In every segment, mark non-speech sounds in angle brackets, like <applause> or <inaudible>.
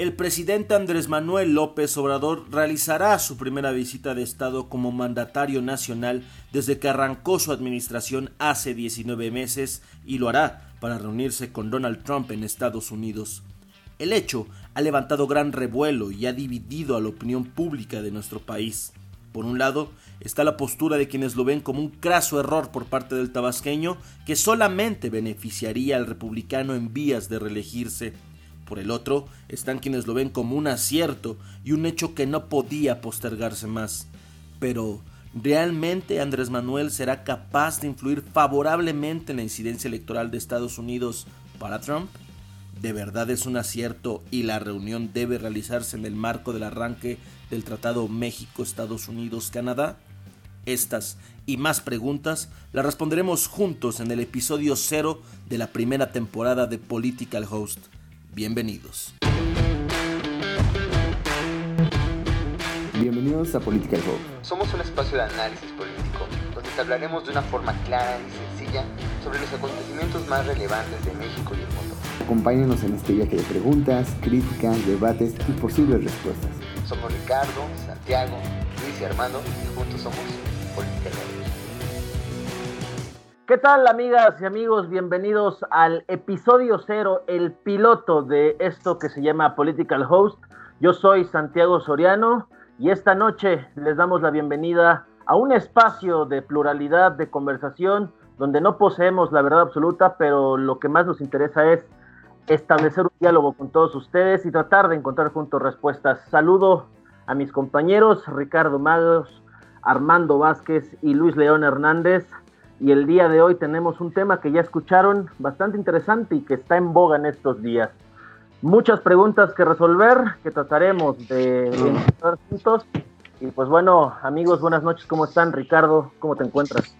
el presidente Andrés Manuel López Obrador realizará su primera visita de Estado como mandatario nacional desde que arrancó su administración hace 19 meses y lo hará para reunirse con Donald Trump en Estados Unidos. El hecho ha levantado gran revuelo y ha dividido a la opinión pública de nuestro país. Por un lado, está la postura de quienes lo ven como un craso error por parte del tabasqueño que solamente beneficiaría al republicano en vías de reelegirse. Por el otro, están quienes lo ven como un acierto y un hecho que no podía postergarse más. Pero, ¿realmente Andrés Manuel será capaz de influir favorablemente en la incidencia electoral de Estados Unidos para Trump? de verdad es un acierto y la reunión debe realizarse en el marco del arranque del Tratado México-Estados Unidos-Canadá? Estas y más preguntas las responderemos juntos en el episodio cero de la primera temporada de Political Host. Bienvenidos. Bienvenidos a Political Host. Somos un espacio de análisis político donde te hablaremos de una forma clara y sencilla sobre los acontecimientos más relevantes de México y el mundo Acompáñenos en este viaje de preguntas, críticas, debates y posibles respuestas. Somos Ricardo, Santiago, Luis y Armando y juntos somos Political ¿Qué tal amigas y amigos? Bienvenidos al episodio cero, el piloto de esto que se llama Political Host. Yo soy Santiago Soriano y esta noche les damos la bienvenida a un espacio de pluralidad, de conversación, donde no poseemos la verdad absoluta, pero lo que más nos interesa es establecer un diálogo con todos ustedes y tratar de encontrar juntos respuestas. Saludo a mis compañeros Ricardo Magos, Armando Vázquez y Luis León Hernández. Y el día de hoy tenemos un tema que ya escucharon bastante interesante y que está en boga en estos días. Muchas preguntas que resolver que trataremos de encontrar juntos. Y pues bueno, amigos, buenas noches, ¿cómo están? Ricardo, ¿cómo te encuentras?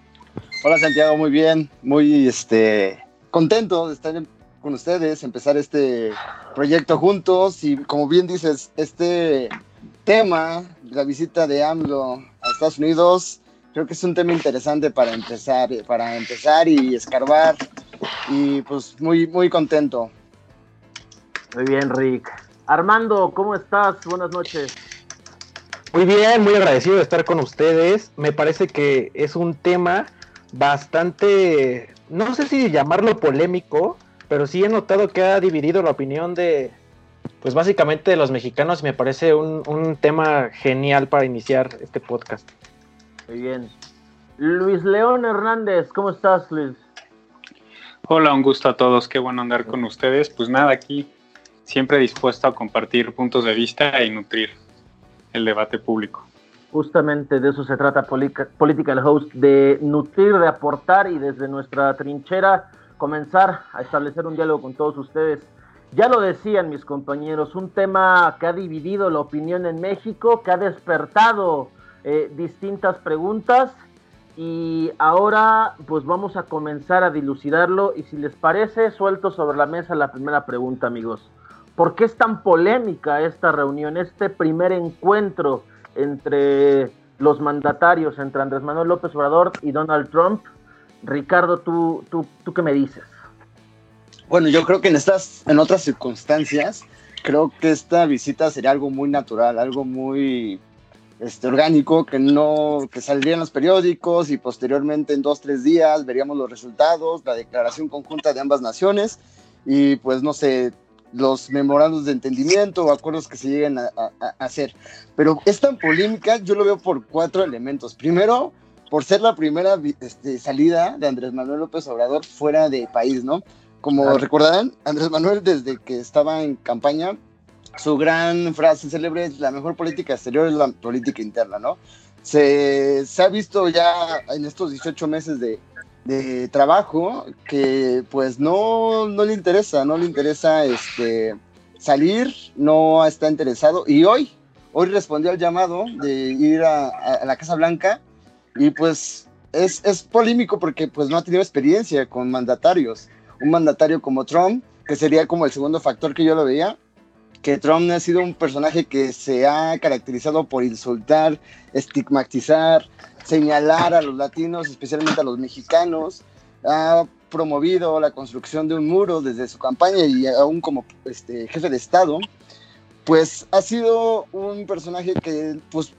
Hola Santiago, muy bien, muy este contento de estar con ustedes, empezar este proyecto juntos y como bien dices, este tema, la visita de AMLO a Estados Unidos, creo que es un tema interesante para empezar, para empezar y escarbar y pues muy, muy contento. Muy bien, Rick. Armando, ¿cómo estás? Buenas noches. Muy bien, muy agradecido de estar con ustedes. Me parece que es un tema bastante, no sé si llamarlo polémico, pero sí he notado que ha dividido la opinión de, pues básicamente de los mexicanos y me parece un, tema genial para iniciar este podcast. Muy bien. Luis León Hernández, ¿cómo estás, Luis? Hola, un gusto a todos, qué bueno andar con ustedes. Pues nada, aquí siempre dispuesto a compartir puntos de vista y nutrir el debate público. Justamente de eso se trata Political Host, de nutrir, de aportar y desde nuestra trinchera comenzar a establecer un diálogo con todos ustedes. Ya lo decían mis compañeros, un tema que ha dividido la opinión en México, que ha despertado eh, distintas preguntas y ahora pues vamos a comenzar a dilucidarlo y si les parece suelto sobre la mesa la primera pregunta amigos. ¿Por qué es tan polémica esta reunión, este primer encuentro entre los mandatarios, entre Andrés Manuel López Obrador y Donald Trump? Ricardo, ¿tú, tú, tú qué me dices? Bueno, yo creo que en estas, en otras circunstancias, creo que esta visita sería algo muy natural, algo muy este, orgánico, que no, que saldría en los periódicos y posteriormente en dos, tres días veríamos los resultados, la declaración conjunta de ambas naciones y pues no sé, los memorandos de entendimiento o acuerdos que se lleguen a, a hacer. Pero es tan polémica, yo lo veo por cuatro elementos. Primero, por ser la primera este, salida de Andrés Manuel López Obrador fuera de país, ¿no? Como recordarán, Andrés Manuel desde que estaba en campaña, su gran frase célebre es la mejor política exterior es la política interna, ¿no? Se, ha visto ya en estos 18 meses de, trabajo que pues no, le interesa, no le interesa este, salir, no está interesado y hoy, hoy respondió al llamado de ir a, a la Casa Blanca y pues es, es polémico porque pues no ha tenido experiencia con mandatarios. Un mandatario como Trump, que sería como el segundo factor que yo lo veía, que Trump ha sido un personaje que se ha caracterizado por insultar, estigmatizar, señalar a los latinos, especialmente a los mexicanos, ha promovido la construcción de un muro desde su campaña y aún como este, jefe de Estado, pues ha sido un personaje que pues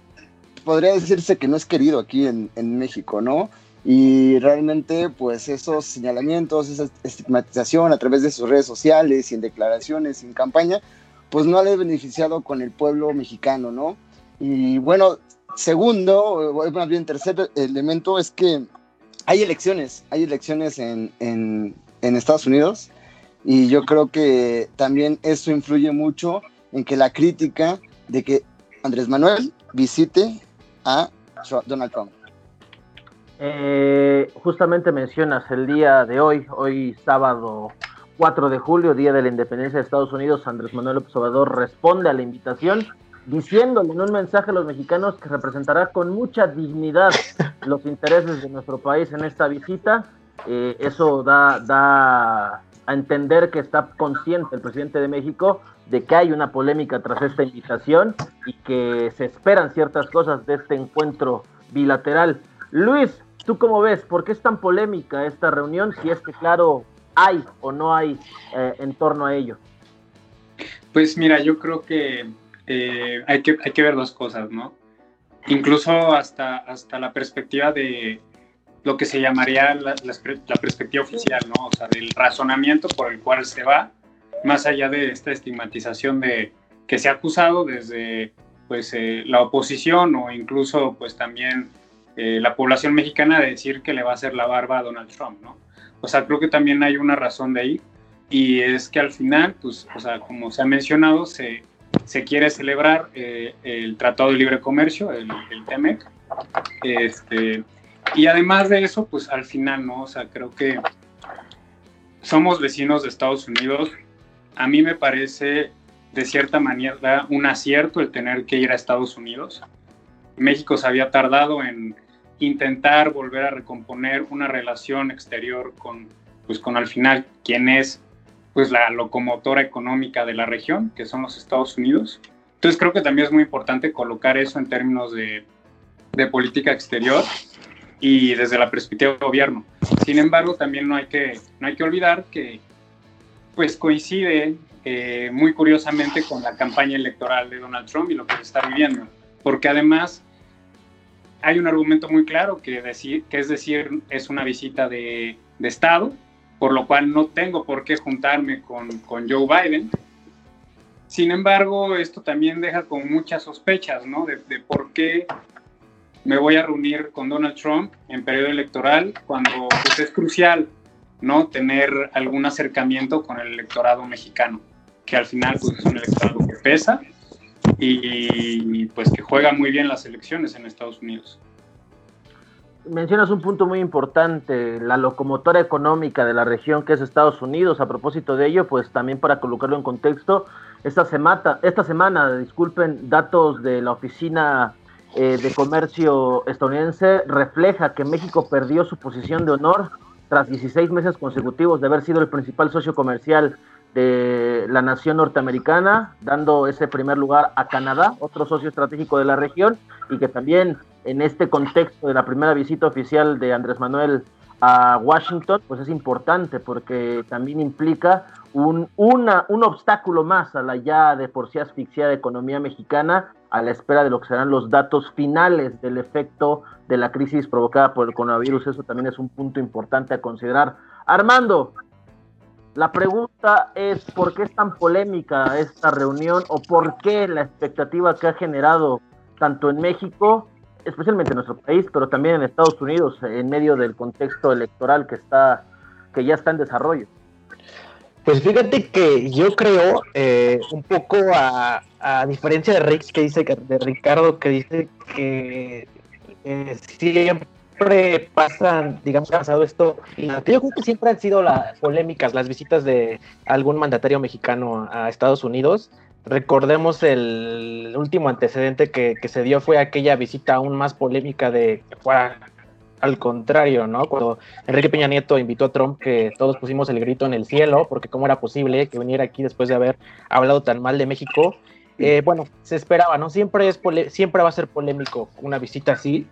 podría decirse que no es querido aquí en, en México, ¿no? Y realmente, pues esos señalamientos, esa estigmatización a través de sus redes sociales y en declaraciones en campaña, pues no le ha beneficiado con el pueblo mexicano, ¿no? Y bueno, segundo, o más bien tercer elemento es que hay elecciones, hay elecciones en, en, en Estados Unidos y yo creo que también eso influye mucho en que la crítica de que Andrés Manuel visite a Donald Trump. Eh, justamente mencionas el día de hoy, hoy sábado 4 de julio, Día de la Independencia de Estados Unidos, Andrés Manuel López Obrador responde a la invitación diciéndole en un mensaje a los mexicanos que representará con mucha dignidad <laughs> los intereses de nuestro país en esta visita. Eh, eso da, da a entender que está consciente el presidente de México de que hay una polémica tras esta invitación y que se esperan ciertas cosas de este encuentro bilateral. Luis, ¿Tú cómo ves? ¿Por qué es tan polémica esta reunión? Si es que, claro, hay o no hay eh, en torno a ello. Pues mira, yo creo que, eh, hay que hay que ver dos cosas, ¿no? Incluso hasta, hasta la perspectiva de lo que se llamaría la, perspectiva oficial, ¿no? O sea, del razonamiento por el cual se va, más allá de esta estigmatización de que se ha acusado desde pues eh, la oposición o incluso pues también la población mexicana de decir que le va a hacer la barba a Donald Trump, ¿no? O sea, creo que también hay una razón de ahí y es que al final, pues, o sea, como se ha mencionado, se, se quiere celebrar eh, el Tratado de Libre Comercio, el, el TEMEC, este, y además de eso, pues al final, ¿no? O sea, creo que somos vecinos de Estados Unidos. A mí me parece de cierta manera un acierto el tener que ir a Estados Unidos. México se había tardado en intentar volver a recomponer una relación exterior con, pues con al final quien es pues la locomotora económica de la región, que son los Estados Unidos. Entonces creo que también es muy importante colocar eso en términos de, de política exterior y desde la perspectiva del gobierno. Sin embargo, también no hay que, no hay que olvidar que pues coincide eh, muy curiosamente con la campaña electoral de Donald Trump y lo que está viviendo, porque además hay un argumento muy claro que, decir, que es decir, es una visita de, Estado, por lo cual no tengo por qué juntarme con, con, Joe Biden. Sin embargo, esto también deja con muchas sospechas, ¿no? De, de, por qué me voy a reunir con Donald Trump en periodo electoral cuando pues, es crucial, ¿no? Tener algún acercamiento con el electorado mexicano, que al final pues, es un electorado que pesa y pues que juega muy bien las elecciones en Estados Unidos. Mencionas un punto muy importante, la locomotora económica de la región que es Estados Unidos. A propósito de ello, pues también para colocarlo en contexto, esta semana, esta semana disculpen, datos de la Oficina eh, de Comercio estadounidense refleja que México perdió su posición de honor tras 16 meses consecutivos de haber sido el principal socio comercial de la nación norteamericana, dando ese primer lugar a Canadá, otro socio estratégico de la región, y que también en este contexto de la primera visita oficial de Andrés Manuel a Washington, pues es importante porque también implica un, un obstáculo más a la ya de por sí asfixiada economía mexicana a la espera de lo que serán los datos finales del efecto de la crisis provocada por el coronavirus. Eso también es un punto importante a considerar. Armando, la pregunta es, ¿por qué es tan polémica esta reunión o por qué la expectativa que ha generado tanto en México, especialmente en nuestro país, pero también en Estados Unidos, en medio del contexto electoral que, está, que ya está en desarrollo? Pues fíjate que yo creo, eh, un poco a, a, diferencia de Rick, que dice de Ricardo, que dice que eh, siempre siempre pasan, digamos, pasado esto. Yo creo que siempre han sido las polémicas, las visitas de algún mandatario mexicano a Estados Unidos. Recordemos el último antecedente que, que se dio fue aquella visita aún más polémica de al contrario, ¿no? Cuando Enrique Peña Nieto invitó a Trump, que todos pusimos el grito en el cielo, porque cómo era posible que viniera aquí después de haber hablado tan mal de México. Eh, bueno, se esperaba, ¿no? Siempre, es siempre va a ser polémico una visita así.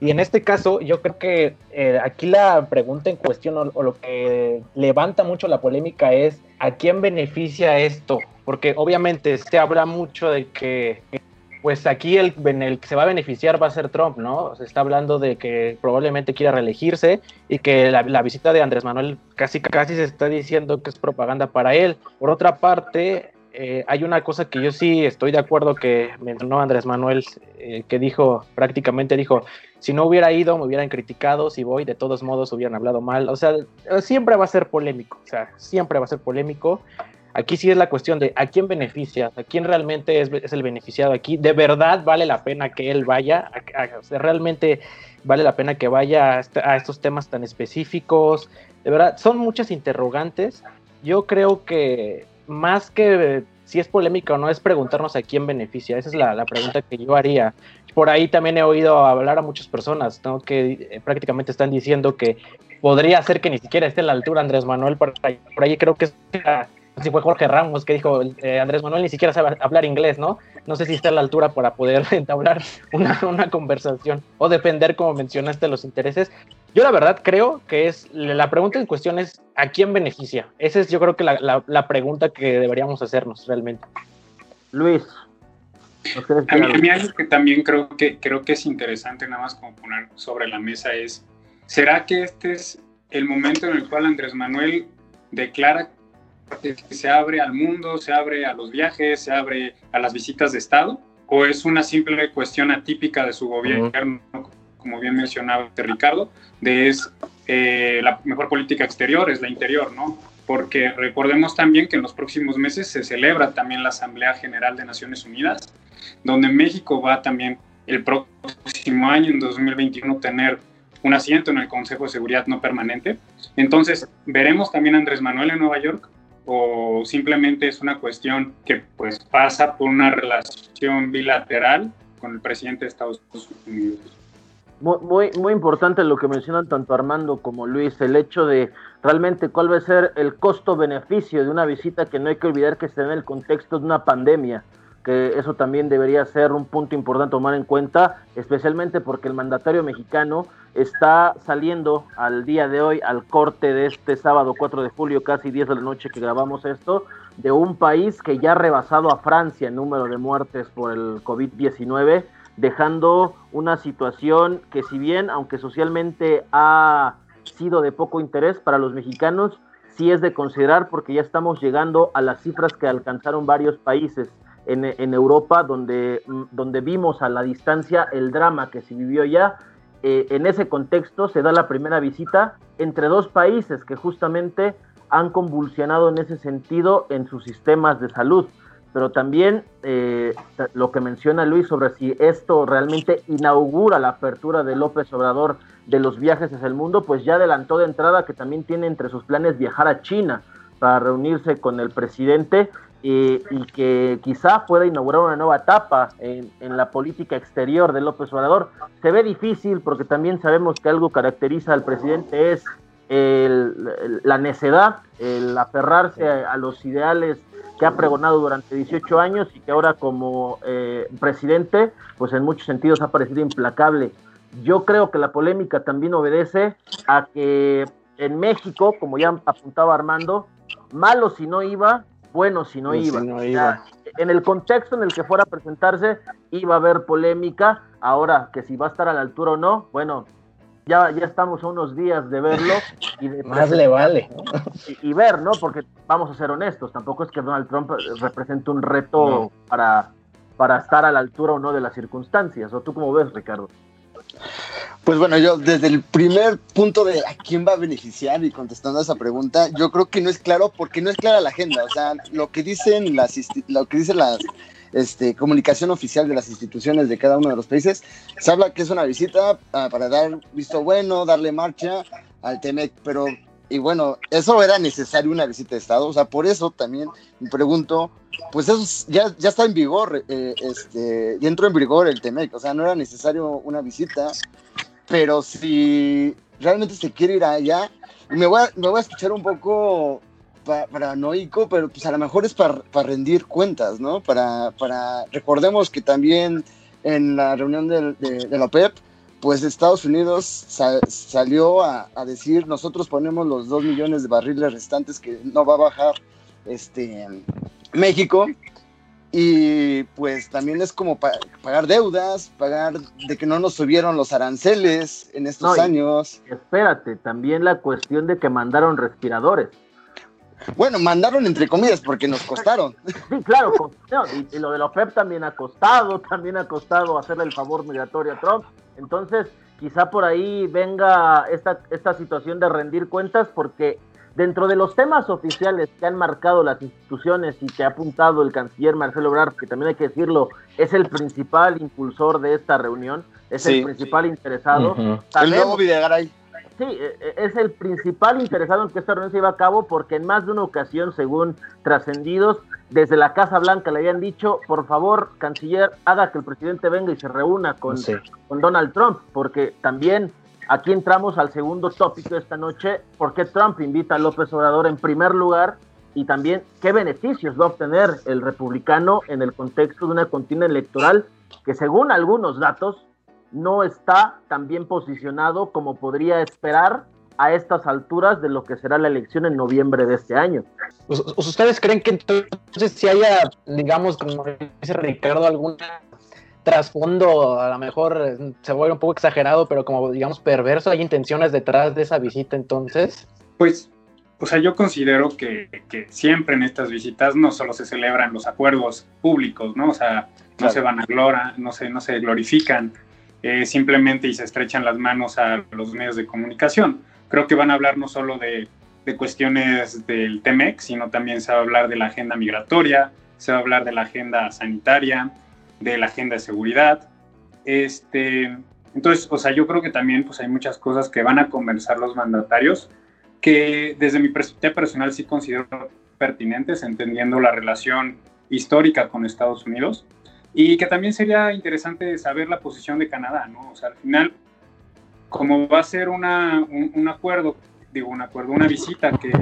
Y en este caso, yo creo que eh, aquí la pregunta en cuestión o, lo que levanta mucho la polémica es ¿a quién beneficia esto? Porque obviamente se habla mucho de que pues aquí el, el, que se va a beneficiar va a ser Trump, ¿no? Se está hablando de que probablemente quiera reelegirse y que la, visita de Andrés Manuel casi, casi se está diciendo que es propaganda para él. Por otra parte, eh, hay una cosa que yo sí estoy de acuerdo que mencionó Andrés Manuel, eh, que dijo, prácticamente dijo, si no hubiera ido, me hubieran criticado, si voy, de todos modos hubieran hablado mal. O sea, siempre va a ser polémico, o sea, siempre va a ser polémico. Aquí sí es la cuestión de a quién beneficia, a quién realmente es, el beneficiado aquí. ¿De verdad vale la pena que él vaya? ¿Realmente vale la pena que vaya a, estos temas tan específicos? De verdad, son muchas interrogantes. Yo creo que más que si es polémica o no, es preguntarnos a quién beneficia. Esa es la, pregunta que yo haría. Por ahí también he oído hablar a muchas personas que eh, prácticamente están diciendo que podría ser que ni siquiera esté a la altura Andrés Manuel. Por ahí, por ahí creo que si fue Jorge Ramos que dijo, eh, Andrés Manuel ni siquiera sabe hablar inglés, ¿no? No sé si está a la altura para poder <laughs> entablar una, una conversación o defender, como mencionaste, los intereses. Yo la verdad creo que es, la pregunta en cuestión es, ¿a quién beneficia? Esa es yo creo que la, la, pregunta que deberíamos hacernos realmente. Luis. A mí, a mí, algo que también creo que, creo que es interesante nada más como poner sobre la mesa es, ¿será que este es el momento en el cual Andrés Manuel declara que se abre al mundo, se abre a los viajes, se abre a las visitas de Estado? ¿O es una simple cuestión atípica de su gobierno, como bien mencionaba Ricardo, de es eh, la mejor política exterior, es la interior, ¿no? Porque recordemos también que en los próximos meses se celebra también la Asamblea General de Naciones Unidas, donde México va también el próximo año, en 2021, tener un asiento en el Consejo de Seguridad no permanente. Entonces, veremos también a Andrés Manuel en Nueva York, o simplemente es una cuestión que pues pasa por una relación bilateral con el presidente de Estados Unidos. Muy, muy, importante lo que mencionan tanto Armando como Luis, el hecho de realmente cuál va a ser el costo-beneficio de una visita que no hay que olvidar que está en el contexto de una pandemia que eso también debería ser un punto importante tomar en cuenta, especialmente porque el mandatario mexicano está saliendo al día de hoy, al corte de este sábado 4 de julio, casi 10 de la noche que grabamos esto, de un país que ya ha rebasado a Francia en número de muertes por el COVID-19, dejando una situación que si bien, aunque socialmente ha sido de poco interés para los mexicanos, sí es de considerar porque ya estamos llegando a las cifras que alcanzaron varios países en, Europa, donde, mm, donde vimos a la distancia el drama que se vivió ya. Eh, en ese contexto se da la primera visita entre dos países que justamente han convulsionado en ese sentido en sus sistemas de salud. Pero también eh, lo que menciona Luis sobre si esto realmente inaugura la apertura de López Obrador de los viajes hacia el mundo, pues ya adelantó de entrada que también tiene entre sus planes viajar a China para reunirse con el presidente y que quizá pueda inaugurar una nueva etapa en, la política exterior de López Obrador. Se ve difícil porque también sabemos que algo caracteriza al presidente es la necedad, el aferrarse a, los ideales que ha pregonado durante 18 años y que ahora como eh, presidente, pues en muchos sentidos ha parecido implacable. Yo creo que la polémica también obedece a que en México, como ya apuntaba Armando, malo si no iba, bueno si no, iba. en el contexto en el que fuera a presentarse, iba a haber polémica. Ahora, que si va a estar a la altura o no, bueno, ya, ya estamos a unos días de verlo. Y <laughs> Más le vale. Y, ver, ¿no? Porque vamos a ser honestos, tampoco es que Donald Trump represente un reto para, para estar a la altura o no de las circunstancias. ¿O tú cómo ves, Ricardo? Pues bueno, yo desde el primer punto de a quién va a beneficiar y contestando a esa pregunta, yo creo que no es claro porque no es clara la agenda. O sea, lo que dicen las, lo que dice la este, comunicación oficial de las instituciones de cada uno de los países, se habla que es una visita ah, para dar visto bueno, darle marcha al TEMEC, pero y bueno, eso era necesario una visita de Estado, o sea, por eso también me pregunto, pues eso ya, ya está en vigor, eh, este, ya entró en vigor el TEMEC, o sea, no era necesario una visita, pero si realmente se quiere ir allá, me voy a, me voy a escuchar un poco paranoico, pero pues a lo mejor es para, rendir cuentas, ¿no? Para, para, recordemos que también en la reunión de, de, la OPEP, pues Estados Unidos salió a, a, decir, nosotros ponemos los dos millones de barriles restantes que no va a bajar este, México, y pues también es como pagar deudas, pagar de que no nos subieron los aranceles en estos años. Espérate, también la cuestión de que mandaron respiradores. Bueno, mandaron entre comillas porque nos costaron. Sí, claro, y, lo de la OPEP también ha costado, también ha costado hacerle el favor migratorio a Trump. Entonces, quizá por ahí venga esta, esta situación de rendir cuentas porque Dentro de los temas oficiales que han marcado las instituciones y que ha apuntado el canciller Marcelo Ebrard, que también hay que decirlo, es el principal impulsor de esta reunión, es el principal interesado. el nuevo Videgaray. Sí, e, e, es el principal interesado en que esta reunión se lleve a cabo porque en más de una ocasión, según trascendidos, desde la Casa Blanca le habían dicho, por favor, canciller, haga que el presidente venga y se reúna con, con Donald Trump, porque también Aquí entramos al segundo tópico de esta noche, ¿por qué Trump invita a López Obrador en primer lugar? Y también, ¿qué beneficios va a obtener el republicano en el contexto de una contienda electoral que según algunos datos no está tan bien posicionado como podría esperar a estas alturas de lo que será la elección en noviembre de este año. ¿Ustedes creen que entonces si haya, digamos, como dice Ricardo, alguna trasfondo, a lo mejor eh, se vuelve un poco exagerado, pero como digamos perverso, ¿hay intenciones detrás de esa visita entonces? Pues, o sea, yo considero que, que siempre en estas visitas no solo se celebran los acuerdos públicos, ¿no? O sea, no se van a glora, no se, no se glorifican, eh, simplemente y se estrechan las manos a los medios de comunicación. Creo que van a hablar no solo de, de cuestiones del TEMEC, sino también se va a hablar de la agenda migratoria, se va a hablar de la agenda sanitaria, de la agenda de seguridad. Este, entonces, o sea, yo creo que también pues, hay muchas cosas que van a conversar los mandatarios que desde mi perspectiva personal sí considero pertinentes, entendiendo la relación histórica con Estados Unidos y que también sería interesante saber la posición de Canadá, ¿no? O sea, al final, como va a ser una, un, acuerdo, digo, un acuerdo, una visita que,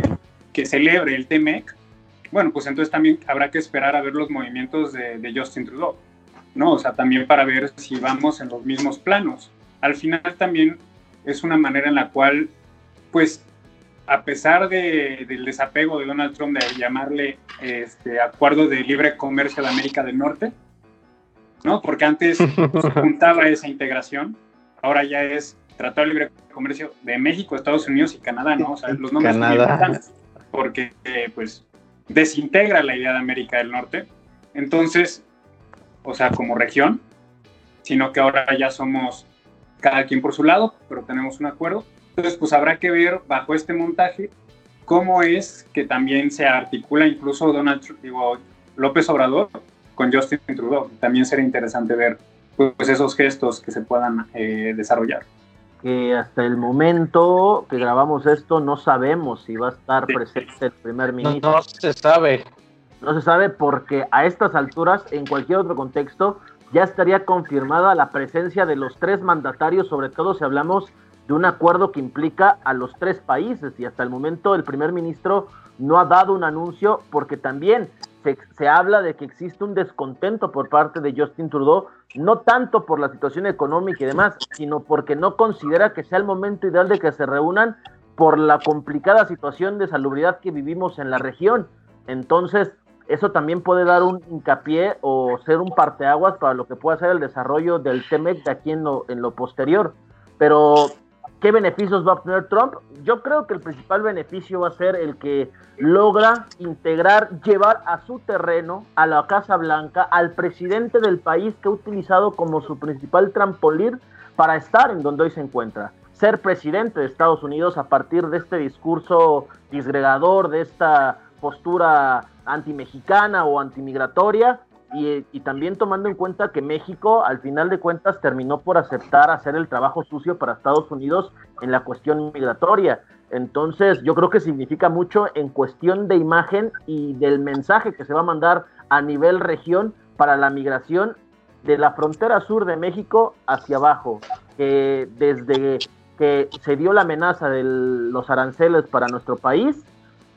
que celebre el TMEC, bueno, pues entonces también habrá que esperar a ver los movimientos de, de Justin Trudeau. ¿no? O sea, también para ver si vamos en los mismos planos. Al final también es una manera en la cual, pues, a pesar de, del desapego de Donald Trump de llamarle este acuerdo de libre comercio de América del Norte, ¿no? Porque antes <laughs> se juntaba esa integración, ahora ya es Tratado de Libre Comercio de México, Estados Unidos y Canadá, ¿no? O sea, los nombres importantes porque, pues, desintegra la idea de América del Norte. Entonces, o sea, como región, sino que ahora ya somos cada quien por su lado, pero tenemos un acuerdo. Entonces, pues habrá que ver bajo este montaje cómo es que también se articula incluso Donald digo, López Obrador con Justin Trudeau. También sería interesante ver pues, esos gestos que se puedan eh, desarrollar. Que hasta el momento que grabamos esto no sabemos si va a estar presente el primer ministro. no se sabe. No se sabe porque a estas alturas, en cualquier otro contexto, ya estaría confirmada la presencia de los tres mandatarios, sobre todo si hablamos de un acuerdo que implica a los tres países y hasta el momento el primer ministro no ha dado un anuncio porque también se, se, habla de que existe un descontento por parte de Justin Trudeau, no tanto por la situación económica y demás, sino porque no considera que sea el momento ideal de que se reúnan por la complicada situación de salubridad que vivimos en la región. Entonces, eso también puede dar un hincapié o ser un parteaguas para lo que pueda ser el desarrollo del TEMEC de aquí en lo, en lo posterior. Pero, ¿qué beneficios va a obtener Trump? Yo creo que el principal beneficio va a ser el que logra integrar, llevar a su terreno, a la Casa Blanca, al presidente del país que ha utilizado como su principal trampolín para estar en donde hoy se encuentra ser presidente de Estados Unidos a partir de este discurso disgregador, de esta postura anti-mexicana o antimigratoria y, también tomando en cuenta que México al final de cuentas terminó por aceptar hacer el trabajo sucio para Estados Unidos en la cuestión migratoria. Entonces yo creo que significa mucho en cuestión de imagen y del mensaje que se va a mandar a nivel región para la migración de la frontera sur de México hacia abajo, que desde que se dio la amenaza de los aranceles para nuestro país,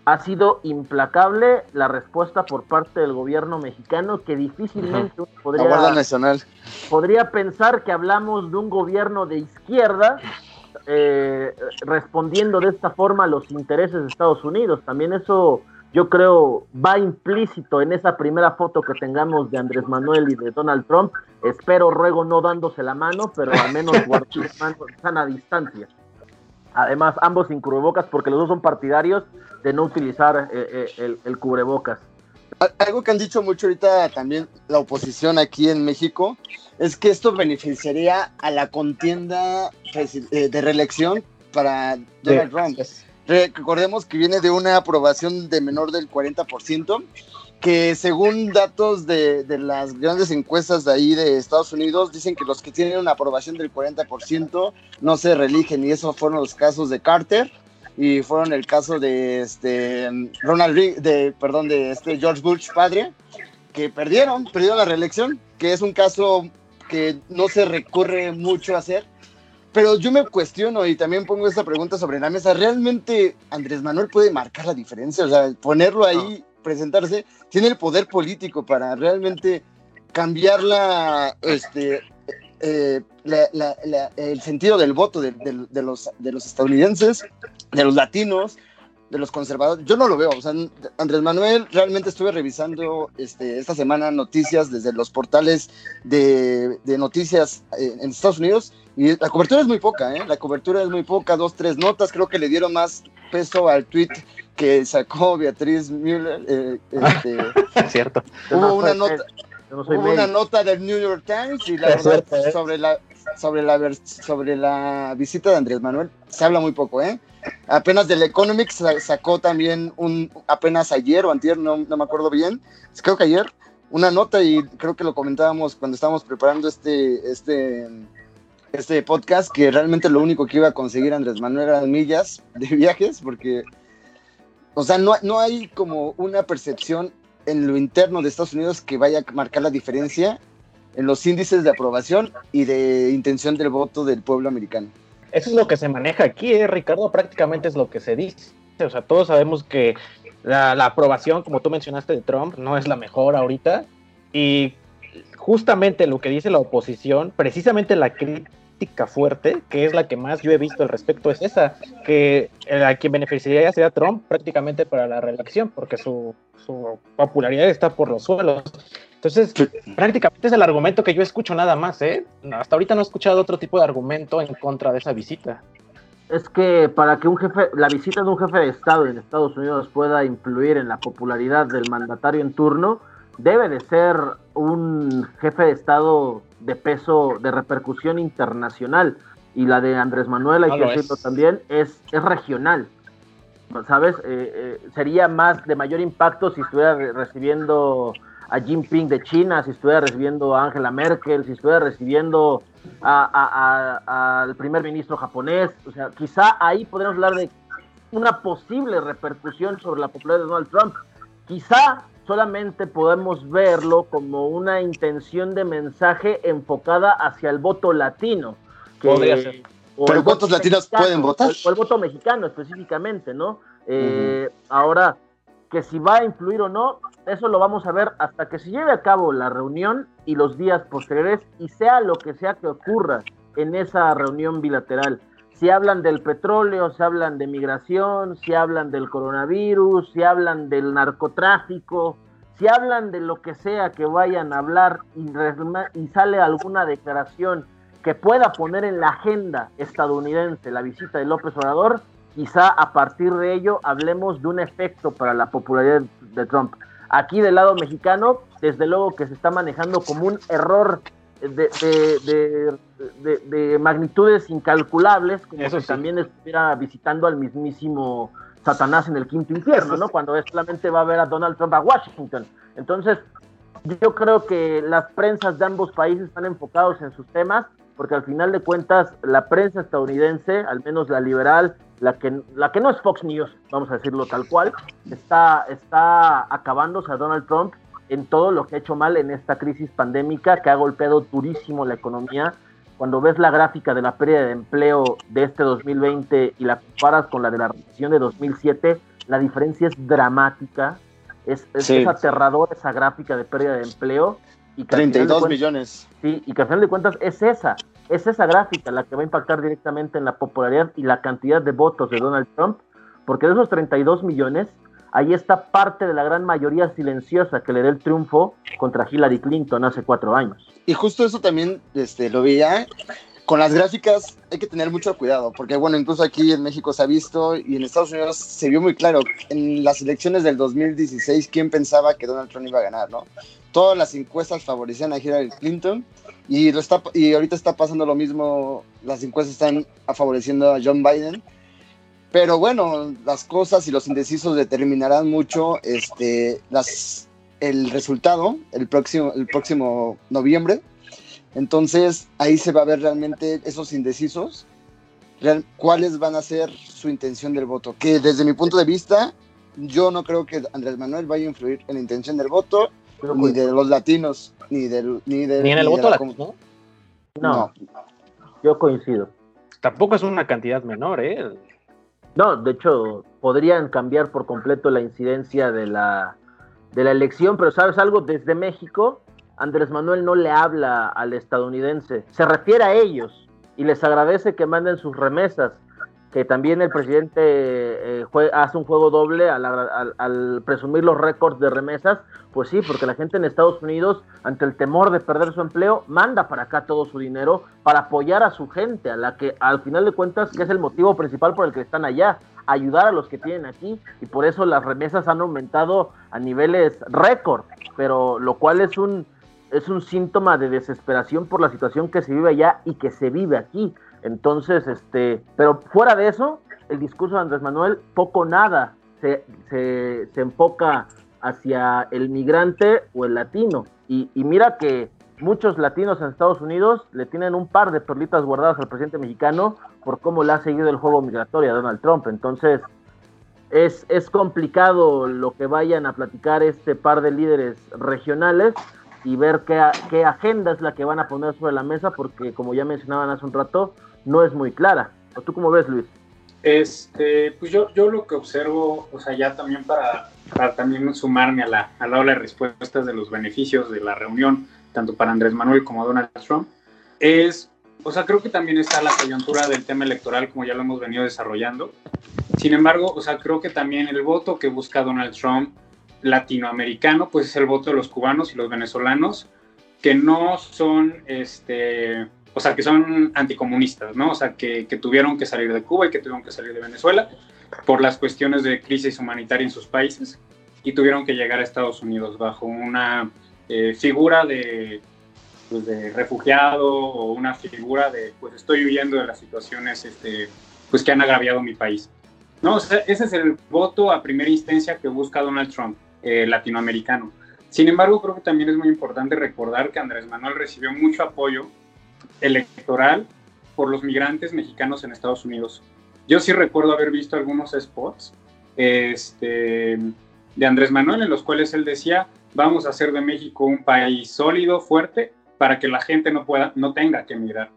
ha sido implacable la respuesta por parte del gobierno mexicano que difícilmente uno podría, La Nacional. podría pensar que hablamos de un gobierno de izquierda eh, respondiendo de esta forma a los intereses de Estados Unidos. También eso yo creo va implícito en esa primera foto que tengamos de Andrés Manuel y de Donald Trump. Espero, ruego, no dándose la mano, pero al menos <laughs> guardar sana distancia. Además, ambos sin cubrebocas porque los dos son partidarios de no utilizar eh, eh, el, el cubrebocas. Al- Algo que han dicho mucho ahorita también la oposición aquí en México es que esto beneficiaría a la contienda eh, de reelección para Donald Trump. Re- Recordemos que viene de una aprobación de menor del 40%, que según datos de, de las grandes encuestas de ahí de Estados Unidos, dicen que los que tienen una aprobación del 40% no se reeligen, y esos fueron los casos de Carter, y fueron el caso de este Ronald de, perdón, de este George Bush padre, que perdieron, perdieron la reelección, que es un caso que no se recurre mucho a hacer, pero yo me cuestiono y también pongo esta pregunta sobre la mesa. ¿Realmente Andrés Manuel puede marcar la diferencia? O sea, ponerlo ahí, presentarse, tiene el poder político para realmente cambiar la, este, eh, la- la- la- el sentido del voto de, de- los, de los estadounidenses, de los latinos, de los conservadores. Yo no lo veo. O sea, Andrés Manuel, realmente estuve revisando este, esta semana noticias desde los portales de, de noticias eh, en Estados Unidos y la cobertura es muy poca, ¿eh? La cobertura es muy poca, dos, tres notas. Creo que le dieron más peso al tweet que sacó Beatriz Müller. eh, este, Es <laughs> cierto. Hubo una soy- nota, no soy hubo una nota del New York Times y la verdad cierto, ¿eh? sobre la sobre la sobre la visita de Andrés Manuel se habla muy poco, ¿eh? Apenas del Economics sa- sacó también un apenas ayer o antier, no, no me acuerdo bien, creo que ayer una nota y creo que lo comentábamos cuando estábamos preparando este este este podcast que realmente lo único que iba a conseguir Andrés Manuel eran millas de viajes porque o sea, no, no hay como una percepción en lo interno de Estados Unidos que vaya a marcar la diferencia en los índices de aprobación y de intención del voto del pueblo americano. Eso es lo que se maneja aquí, ¿eh, Ricardo, prácticamente es lo que se dice. O sea, todos sabemos que la, la aprobación, como tú mencionaste, de Trump no es la mejor ahorita. Y justamente lo que dice la oposición, precisamente la crítica fuerte, que es la que más yo he visto al respecto, es esa, que a quien beneficiaría sería Trump prácticamente para la reelección, porque su, su popularidad está por los suelos. Entonces, prácticamente es el argumento que yo escucho nada más, ¿eh? Hasta ahorita no he escuchado otro tipo de argumento en contra de esa visita. Es que para que un jefe, la visita de un jefe de Estado en Estados Unidos pueda influir en la popularidad del mandatario en turno, debe de ser un jefe de Estado de peso, de repercusión internacional. Y la de Andrés Manuel, hay No que lo decirlo es. también, es, es regional. ¿Sabes? Eh, eh, sería más de mayor impacto si estuviera re- recibiendo a Jinping de China, si estuviera recibiendo a Angela Merkel, si estuviera recibiendo al primer ministro japonés. O sea, quizá ahí podríamos hablar de una posible repercusión sobre la popularidad de Donald Trump. Quizá solamente podemos verlo como una intención de mensaje enfocada hacia el voto latino. que- Podría ser. o Pero ¿cuántos voto latinos mexicano, pueden votar? O, o el voto mexicano específicamente, ¿no? Eh, Ahora, que si va a influir o no, eso lo vamos a ver hasta que se lleve a cabo la reunión y los días posteriores y sea lo que sea que ocurra en esa reunión bilateral. Si hablan del petróleo, si hablan de migración, si hablan del coronavirus, si hablan del narcotráfico, si hablan de lo que sea que vayan a hablar y, y sale alguna declaración que pueda poner en la agenda estadounidense la visita de López Obrador, quizá a partir de ello hablemos de un efecto para la popularidad de Trump. Aquí del lado mexicano, desde luego que se está manejando como un error de, de- de- de- de magnitudes incalculables, como Eso que sí. también estuviera visitando al mismísimo Satanás en el quinto infierno, ¿no? Cuando solamente va a ver a Donald Trump a Washington. Entonces, yo creo que las prensas de ambos países están enfocados en sus temas, porque al final de cuentas la prensa estadounidense, al menos la liberal, la que, la que no es Fox News, vamos a decirlo tal cual, está, está acabándose a Donald Trump en todo lo que ha hecho mal en esta crisis pandémica que ha golpeado durísimo la economía. Cuando ves la gráfica de la pérdida de empleo de este 2020 y la comparas con la de la recesión de 2007, la diferencia es dramática, es, es, aterradora esa gráfica de pérdida de empleo. Y 32 millones. Sí, y que al final de cuentas es esa, es esa gráfica la que va a impactar directamente en la popularidad y la cantidad de votos de Donald Trump, porque de esos 32 millones, ahí está parte de la gran mayoría silenciosa que le dé el triunfo contra Hillary Clinton hace cuatro años. Y justo eso también este, lo veía. Con las gráficas hay que tener mucho cuidado, porque bueno, incluso aquí en México se ha visto y en Estados Unidos se vio muy claro en las elecciones del 2016 quién pensaba que Donald Trump iba a ganar, ¿no? Todas las encuestas favorecían a Hillary Clinton y, lo está, y ahorita está pasando lo mismo, las encuestas están favoreciendo a John Biden pero bueno, las cosas y los indecisos determinarán mucho este, las, el resultado el próximo, el próximo noviembre. Entonces ahí se va a ver realmente esos indecisos, cuáles van a ser su intención del voto. Que desde mi punto de vista, yo no creo que Andrés Manuel vaya a influir en la intención del voto, ni de los latinos, ni, del, ni, de, ¿Ni en el voto latino. No, yo coincido. Tampoco es una cantidad menor, ¿eh? No, de hecho, podrían cambiar por completo la incidencia de la, de la elección, pero ¿sabes algo? Desde México, Andrés Manuel no le habla al estadounidense, se refiere a ellos y les agradece que manden sus remesas, que también el presidente eh, hace un juego doble al, presumir los récords de remesas, pues sí, porque la gente en Estados Unidos, ante el temor de perder su empleo, manda para acá todo su dinero para apoyar a su gente, a la que al final de cuentas, que es el motivo principal por el que están allá, ayudar a los que tienen aquí, y por eso las remesas han aumentado a niveles récord, pero lo cual es un, es un síntoma de desesperación por la situación que se vive allá y que se vive aquí. Entonces, este, pero fuera de eso, el discurso de Andrés Manuel poco nada se, se, se enfoca hacia el migrante o el latino. Y, y, mira que muchos latinos en Estados Unidos le tienen un par de perlitas guardadas al presidente mexicano por cómo le ha seguido el juego migratorio a Donald Trump. Entonces, es, es complicado lo que vayan a platicar este par de líderes regionales y ver qué, qué agenda es la que van a poner sobre la mesa, porque como ya mencionaban hace un rato, no es muy clara. ¿O tú cómo ves, Luis? Este, pues yo, yo lo que observo, o sea, ya también para, para también sumarme a la, a la ola de respuestas de los beneficios de la reunión, tanto para Andrés Manuel como Donald Trump, es, o sea, creo que también está la coyuntura del tema electoral, como ya lo hemos venido desarrollando. Sin embargo, o sea, creo que también el voto que busca Donald Trump latinoamericano, pues es el voto de los cubanos y los venezolanos, que no son, este, o sea, que son anticomunistas, ¿no? O sea, que, tuvieron que salir de Cuba y que tuvieron que salir de Venezuela por las cuestiones de crisis humanitaria en sus países y tuvieron que llegar a Estados Unidos bajo una eh, figura de, pues, de refugiado o una figura de, pues estoy huyendo de las situaciones este, pues, que han agraviado mi país. No, o sea, ese es el voto a primera instancia que busca Donald Trump, eh, latinoamericano. Sin embargo, creo que también es muy importante recordar que Andrés Manuel recibió mucho apoyo electoral por los migrantes mexicanos en Estados Unidos. Yo sí recuerdo haber visto algunos spots este, de Andrés Manuel en los cuales él decía, vamos a hacer de México un país sólido, fuerte, para que la gente no, pueda, no tenga que emigrar.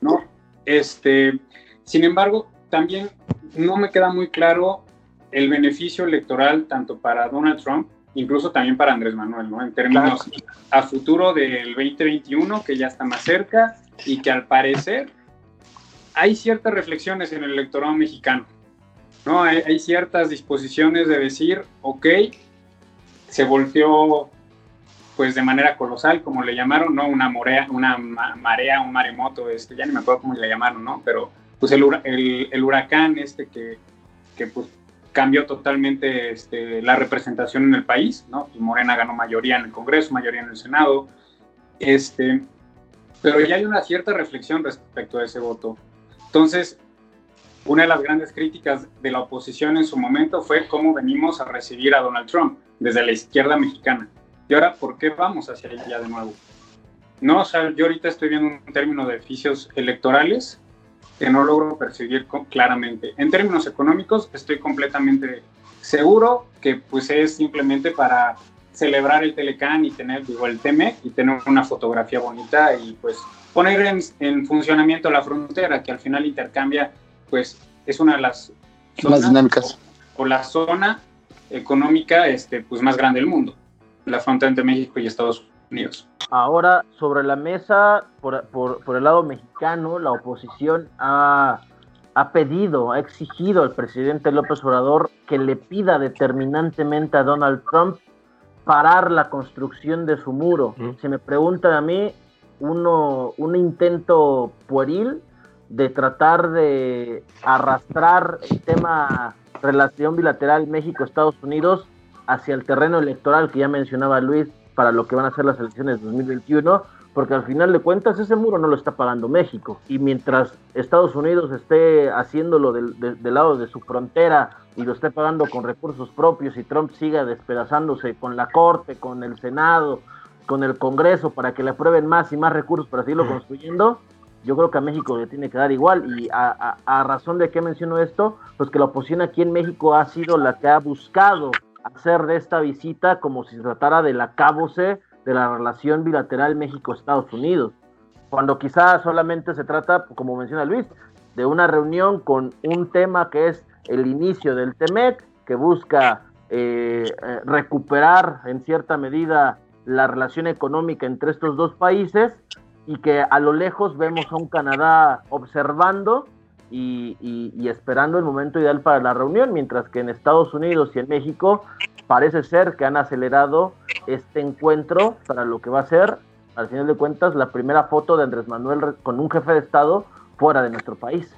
¿no? Este, sin embargo, también no me queda muy claro el beneficio electoral tanto para Donald Trump incluso también para Andrés Manuel, ¿no? En términos a futuro del 2021, que ya está más cerca y que al parecer hay ciertas reflexiones en el electorado mexicano, ¿no? Hay, ciertas disposiciones de decir, ok, se volteó pues de manera colosal, como le llamaron, ¿no? Una marea, una marea, un maremoto, este, ya ni me acuerdo cómo le llamaron, ¿no? Pero pues el huracán este que, que pues cambió totalmente este, la representación en el país, ¿no? Y Morena ganó mayoría en el Congreso, mayoría en el Senado, este, pero ya hay una cierta reflexión respecto a ese voto. Entonces, una de las grandes críticas de la oposición en su momento fue cómo venimos a recibir a Donald Trump desde la izquierda mexicana. Y ahora, ¿por qué vamos hacia allá de nuevo? No, o sea, yo ahorita estoy viendo un término de beneficios electorales que no logro percibir claramente. En términos económicos, estoy completamente seguro que pues es simplemente para celebrar el Telecán y tener, digo, el TEMEC y tener una fotografía bonita y pues poner en, en, funcionamiento la frontera que al final intercambia, pues es una de las zonas, dinámicas. o la zona económica este, pues, más grande del mundo, la frontera entre México y Estados Unidos. Ahora, sobre la mesa, por, por, por el lado mexicano, la oposición ha, ha, pedido, ha exigido al presidente López Obrador que le pida determinantemente a Donald Trump parar la construcción de su muro. Mm. Si me preguntan a mí, uno, un intento pueril de tratar de arrastrar el tema relación bilateral México-Estados Unidos hacia el terreno electoral que ya mencionaba Luis para lo que van a ser las elecciones de 2021, porque al final de cuentas ese muro no lo está pagando México. Y mientras Estados Unidos esté haciéndolo del, del lado de su frontera y lo esté pagando con recursos propios y Trump siga despedazándose con la Corte, con el Senado, con el Congreso para que le aprueben más y más recursos para seguirlo construyendo, yo creo que a México le tiene que dar igual. Y a, a, razón de qué menciono esto, pues que la oposición aquí en México ha sido la que ha buscado hacer de esta visita como si se tratara de la cabose de la relación bilateral México-Estados Unidos. Cuando quizás solamente se trata, como menciona Luis, de una reunión con un tema que es el inicio del TEMEC, que busca eh, eh, recuperar en cierta medida la relación económica entre estos dos países y que a lo lejos vemos a un Canadá observando y, esperando el momento ideal para la reunión, mientras que en Estados Unidos y en México parece ser que han acelerado este encuentro para lo que va a ser, al final de cuentas, la primera foto de Andrés Manuel con un jefe de Estado fuera de nuestro país.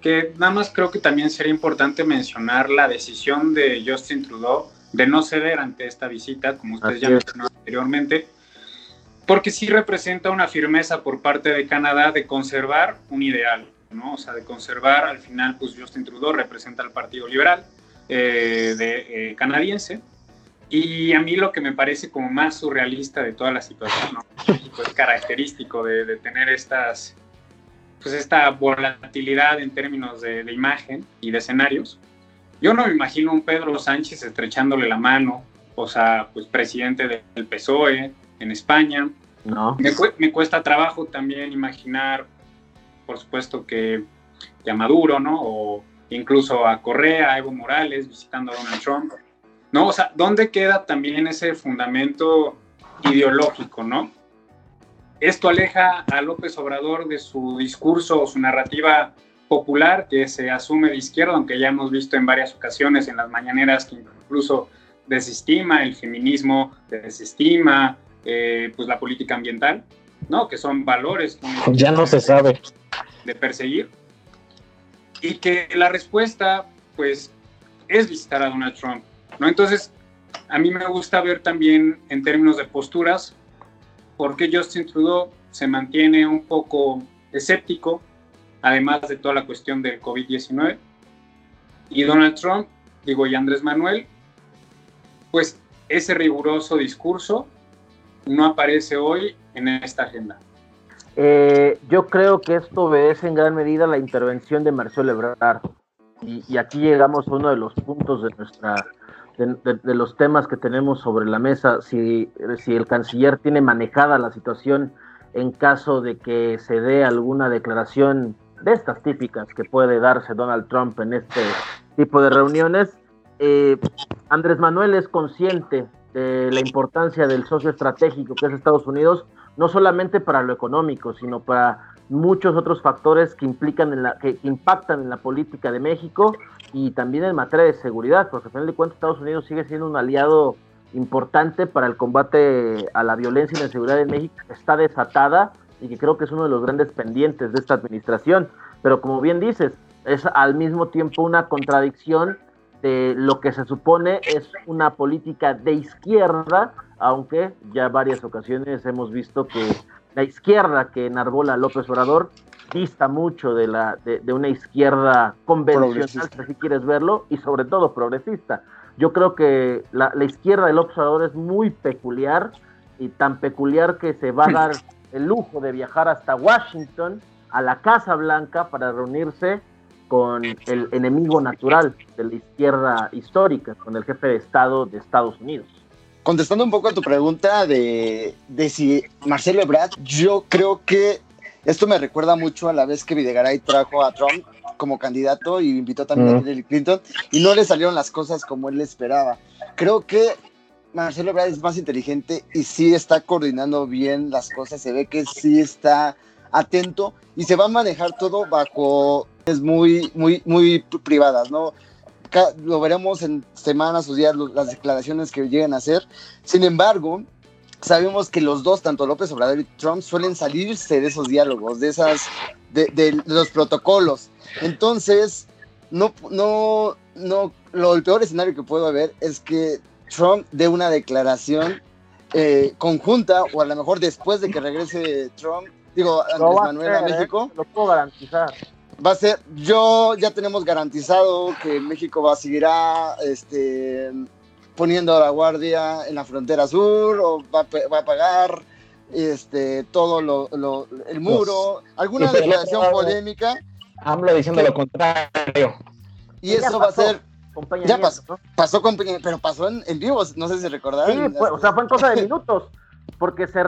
Que nada más creo que también sería importante mencionar la decisión de Justin Trudeau de no ceder ante esta visita, como ustedes ya mencionaron anteriormente, porque sí representa una firmeza por parte de Canadá de conservar un ideal, ¿no? O sea, de conservar, al final, pues Justin Trudeau representa al Partido Liberal eh, de, eh, canadiense, y a mí lo que me parece como más surrealista de toda la situación, ¿no? es característico de, tener estas, pues esta volatilidad en términos de, de, imagen y de escenarios. Yo no me imagino un Pedro Sánchez estrechándole la mano, o sea, pues presidente del PSOE, en España. No. Me, cuesta trabajo también imaginar, por supuesto, que, a Maduro, ¿no? O incluso a Correa, a Evo Morales visitando a Donald Trump. ¿No? O sea, ¿dónde queda también ese fundamento ideológico, ¿no? Esto aleja a López Obrador de su discurso o su narrativa popular que se asume de izquierda, aunque ya hemos visto en varias ocasiones en las mañaneras que incluso desestima el feminismo, desestima eh, pues la política ambiental, ¿no? Que son valores. Ya no se sabe. De perseguir. Y que la respuesta, pues, es visitar a Donald Trump, ¿no? Entonces, a mí me gusta ver también en términos de posturas por qué Justin Trudeau se mantiene un poco escéptico, además de toda la cuestión del COVID-19. Y Donald Trump, digo, y Andrés Manuel, pues ese riguroso discurso no aparece hoy en esta agenda? Eh, yo creo que esto obedece en gran medida a la intervención de Marcelo Ebrard. Y, aquí llegamos a uno de los puntos de nuestra de, los temas que tenemos sobre la mesa. Si, si el canciller tiene manejada la situación en caso de que se dé alguna declaración de estas típicas que puede darse Donald Trump en este tipo de reuniones. Eh, Andrés Manuel es consciente de la importancia del socio estratégico que es Estados Unidos, no solamente para lo económico, sino para muchos otros factores que implican en la, que, impactan en la política de México y también en materia de seguridad, porque al final de cuentas Estados Unidos sigue siendo un aliado importante para el combate a la violencia y la seguridad en México, está desatada y que creo que es uno de los grandes pendientes de esta administración. Pero como bien dices, es al mismo tiempo una contradicción de lo que se supone es una política de izquierda, aunque ya varias ocasiones hemos visto que la izquierda que enarbola López Obrador dista mucho de, la, de, una izquierda convencional, si quieres verlo, y sobre todo progresista. Yo creo que la, la izquierda de López Obrador es muy peculiar y tan peculiar que se va a dar <laughs> el lujo de viajar hasta Washington, a la Casa Blanca, para reunirse con el enemigo natural de la izquierda histórica, con el jefe de Estado de Estados Unidos. Contestando un poco a tu pregunta de, de si Marcelo Ebrard, yo creo que esto me recuerda mucho a la vez que Videgaray trajo a Trump como candidato y invitó también a Hillary Clinton y no le salieron las cosas como él esperaba. Creo que Marcelo Ebrard es más inteligente y sí está coordinando bien las cosas, se ve que sí está atento y se va a manejar todo bajo muy muy muy privadas, ¿no? Lo veremos en semanas o días las declaraciones que lleguen a hacer. Sin embargo, sabemos que los dos, tanto López Obrador y Trump, suelen salirse de esos diálogos, de esas, de, los protocolos. Entonces, no, no, no, lo, el peor escenario que puedo ver es que Trump dé una declaración eh, conjunta, o a lo mejor después de que regrese Trump, digo, Andrés Manuel a, ¿eh? México. Lo puedo garantizar. Va a ser, yo ya tenemos garantizado que México va a seguirá este, poniendo la guardia en la frontera sur o va, va a pagar este, todo lo, el muro, alguna declaración polémica. AMLO diciendo lo contrario. Y eso va a ser. Ya pasó, pasó con pero pasó en, en vivo, no sé si recordaron. Sí, o sea, fue en cosa de minutos, porque se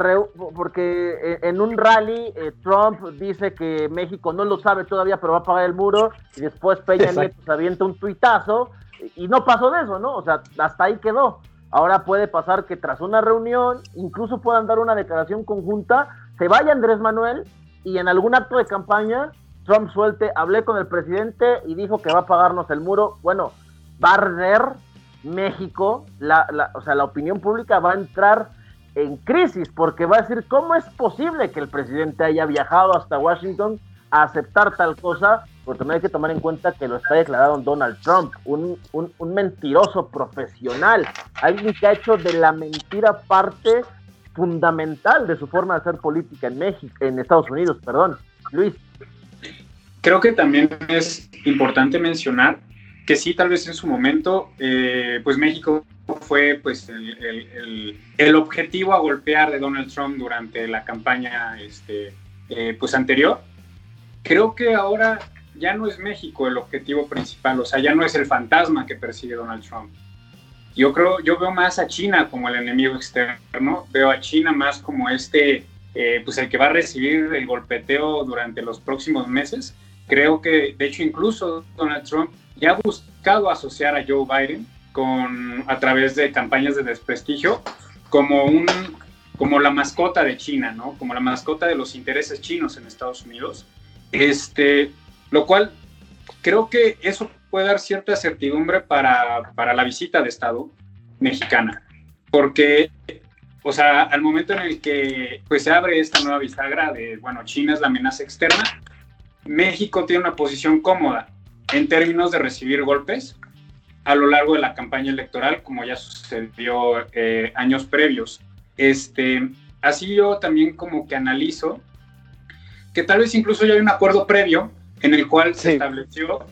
porque eh, en un rally eh, Trump dice que México no lo sabe todavía, pero va a pagar el muro, y después Peña Nieto se avienta un tuitazo y no pasó de eso, ¿no? O sea, hasta ahí quedó. Ahora puede pasar que tras una reunión, incluso puedan dar una declaración conjunta, se vaya Andrés Manuel y en algún acto de campaña Trump suelte, hablé con el presidente y dijo que va a pagarnos el muro. Bueno, va a arder México, la, o sea, la opinión pública va a entrar en crisis porque va a decir, ¿cómo es posible que el presidente haya viajado hasta Washington a aceptar tal cosa porque también hay que tomar en cuenta que lo está declarado Donald Trump, un, mentiroso profesional, alguien que ha hecho de la mentira parte fundamental de su forma de hacer política en México, en Estados Unidos, perdón. Luis. Creo que también es importante mencionar que sí, tal vez en su momento, eh, pues México fue pues el, objetivo a golpear de Donald Trump durante la campaña este, eh, pues anterior. Creo que ahora ya no es México el objetivo principal, o sea, ya no es el fantasma que persigue Donald Trump. Yo creo, yo veo más a China como el enemigo externo, veo a China más como este, eh, pues el que va a recibir el golpeteo durante los próximos meses. Creo que, de hecho, incluso Donald Trump ya ha buscado asociar a Joe Biden con, a través de campañas de desprestigio como un como la mascota de China, ¿no? Como la mascota de los intereses chinos en Estados Unidos. Este, lo cual creo que eso puede dar cierta certidumbre para, la visita de Estado mexicana, porque, o sea, al momento en el que pues, se abre esta nueva bisagra de, bueno, China es la amenaza externa, México tiene una posición cómoda en términos de recibir golpes a lo largo de la campaña electoral, como ya sucedió eh, años previos. Este, así yo también como que analizo que tal vez incluso ya hay un acuerdo previo en el cual se estableció,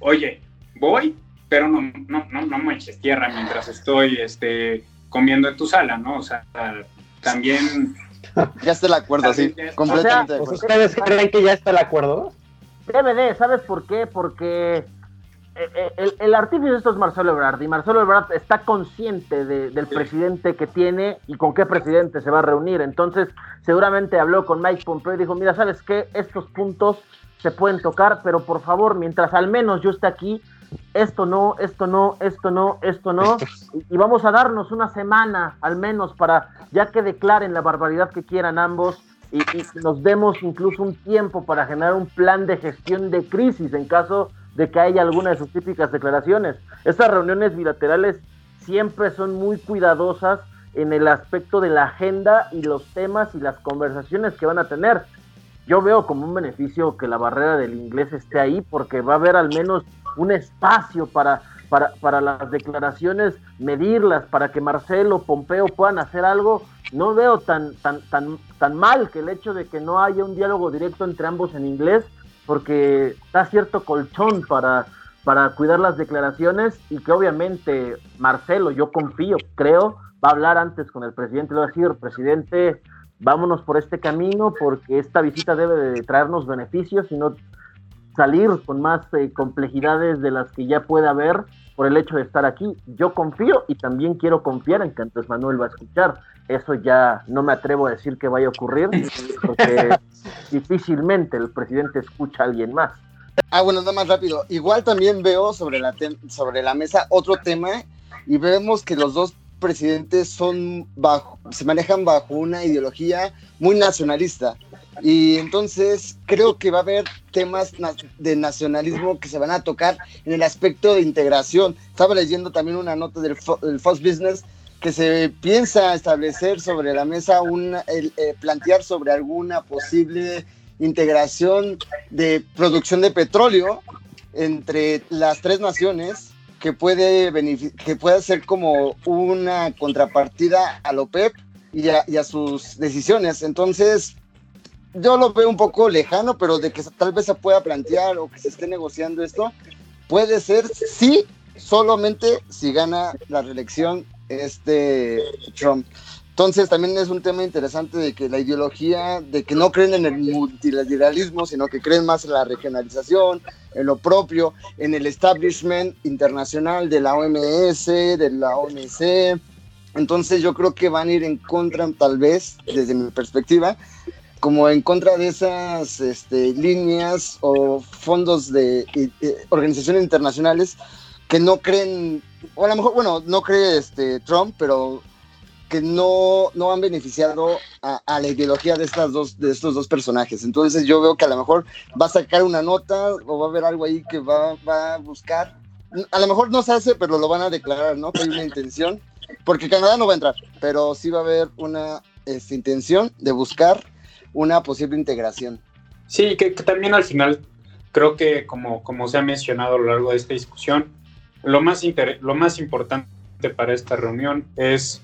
oye, voy, pero no, no, no, no me eches tierra mientras estoy este, comiendo en tu sala, ¿no? O sea, también... <laughs> Ya está el acuerdo, sí, completamente. ¿Ustedes creen que ya está el acuerdo? DVD, ¿sabes por qué? Porque eh, eh, el, el, artífice de esto es Marcelo Ebrard y Marcelo Ebrard está consciente del presidente que tiene y con qué presidente se va a reunir. Entonces, seguramente habló con Mike Pompeo y dijo, mira, ¿sabes qué? Estos puntos se pueden tocar, pero por favor, mientras al menos yo esté aquí, esto no, esto no, esto no, esto no, y, vamos a darnos una semana al menos para, ya que declaren la barbaridad que quieran ambos, y, y, nos demos incluso un tiempo para generar un plan de gestión de crisis en caso de que haya alguna de sus típicas declaraciones. Estas reuniones bilaterales siempre son muy cuidadosas en el aspecto de la agenda y los temas y las conversaciones que van a tener yo veo como un beneficio que la barrera del inglés esté ahí porque va a haber al menos un espacio para, para, para las declaraciones, medirlas, para que Marcelo, Pompeo puedan hacer algo. No veo tan, tan, tan, tan mal que el hecho de que no haya un diálogo directo entre ambos en inglés, porque da cierto colchón para, para cuidar las declaraciones y que obviamente Marcelo, yo confío, creo, va a hablar antes con el presidente, le va a decir, presidente, vámonos por este camino porque esta visita debe de traernos beneficios y no salir con más eh, complejidades de las que ya puede haber por el hecho de estar aquí. Yo confío y también quiero confiar en que Andrés Manuel va a escuchar. Eso ya no me atrevo a decir que vaya a ocurrir <laughs> porque difícilmente el presidente escucha a alguien más. Ah, bueno, nada más rápido. Igual también veo sobre la, sobre la mesa otro tema y vemos que los dos presidentes son bajo, se manejan bajo una ideología muy nacionalista. Y entonces creo que va a haber temas de nacionalismo que se van a tocar en el aspecto de integración. Estaba leyendo también una nota del, Fox Business que se piensa establecer sobre la mesa, una, eh, plantear sobre alguna posible integración de producción de petróleo entre las tres naciones que puede, que puede ser como una contrapartida a OPEP y a, y a sus decisiones. Entonces, yo lo veo un poco lejano, pero de que tal vez se pueda plantear o que se esté negociando esto, puede ser sí, solamente si gana la reelección este Trump. Entonces también es un tema interesante de que la ideología, de que no creen en el multilateralismo, sino que creen más en la regionalización, en lo propio, en el establishment internacional de la OMS, de la OMC. Entonces yo creo que van a ir en contra, tal vez, desde mi perspectiva, como en contra de esas este, líneas o fondos de organizaciones internacionales que no creen, o a lo mejor, bueno, no cree este, Trump, pero que no, no han beneficiado a, la ideología de, estas dos, de estos dos personajes. Entonces yo veo que a lo mejor va a sacar una nota o va a haber algo ahí que va, va a buscar. A lo mejor no se hace, pero lo van a declarar, ¿no? Que hay una intención, porque Canadá no va a entrar, pero sí va a haber una este, intención de buscar una posible integración. Sí, que, también al final creo que como, como se ha mencionado a lo largo de esta discusión, lo más, lo más importante para esta reunión es,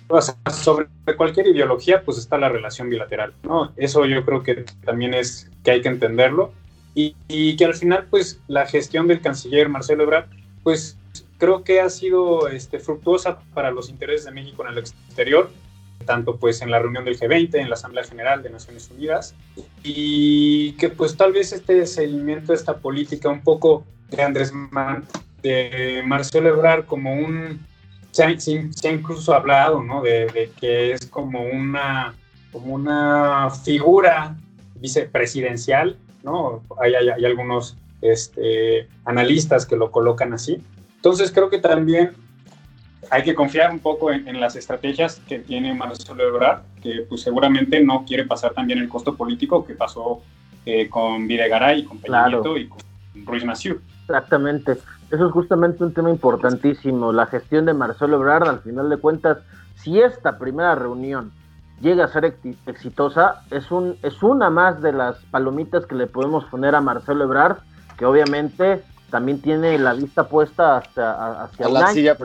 sobre cualquier ideología, pues está la relación bilateral, ¿no? Eso yo creo que también es que hay que entenderlo y, que al final, pues la gestión del canciller Marcelo Ebrard, pues creo que ha sido este, fructuosa para los intereses de México en el exterior, tanto pues en la reunión del G20, en la Asamblea General de Naciones Unidas, y que pues tal vez este seguimiento, esta política un poco de Andrés Man, de Marcelo Ebrard como un se ha, incluso hablado, ¿no? De, que es como una, como una figura vicepresidencial, ¿no? Hay, hay, algunos este, analistas que lo colocan así. Entonces creo que también hay que confiar un poco en, las estrategias que tiene Marcelo Ebrard, que pues seguramente no quiere pasar también el costo político que pasó eh, con Videgaray, con Peña y con Ruiz Massieu. Exactamente. Eso es justamente un tema importantísimo. La gestión de Marcelo Ebrard, al final de cuentas, si esta primera reunión llega a ser exitosa, es, un, es una más de las palomitas que le podemos poner a Marcelo Ebrard, que obviamente también tiene la vista puesta hasta, hacia la silla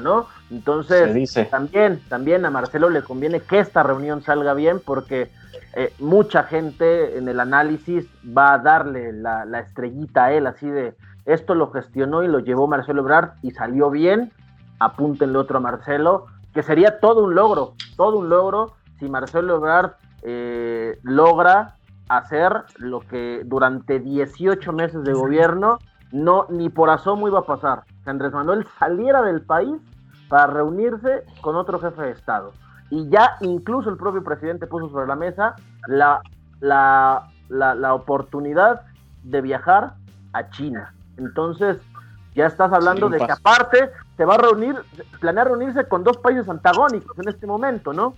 ¿no? Entonces, también, también a Marcelo le conviene que esta reunión salga bien porque eh, mucha gente en el análisis va a darle la, la estrellita a él, así de, esto lo gestionó y lo llevó Marcelo Ebrard y salió bien. Apúntenle otro a Marcelo, que sería todo un logro, todo un logro si Marcelo Ebrard eh, logra hacer lo que durante 18 meses de gobierno no ni por asomo iba a pasar. Que Andrés Manuel saliera del país para reunirse con otro jefe de Estado. Y ya incluso el propio presidente puso sobre la mesa la, la, la oportunidad de viajar a China. Entonces, ya estás hablando de que aparte se va a reunir, planea reunirse con dos países antagónicos en este momento, ¿no?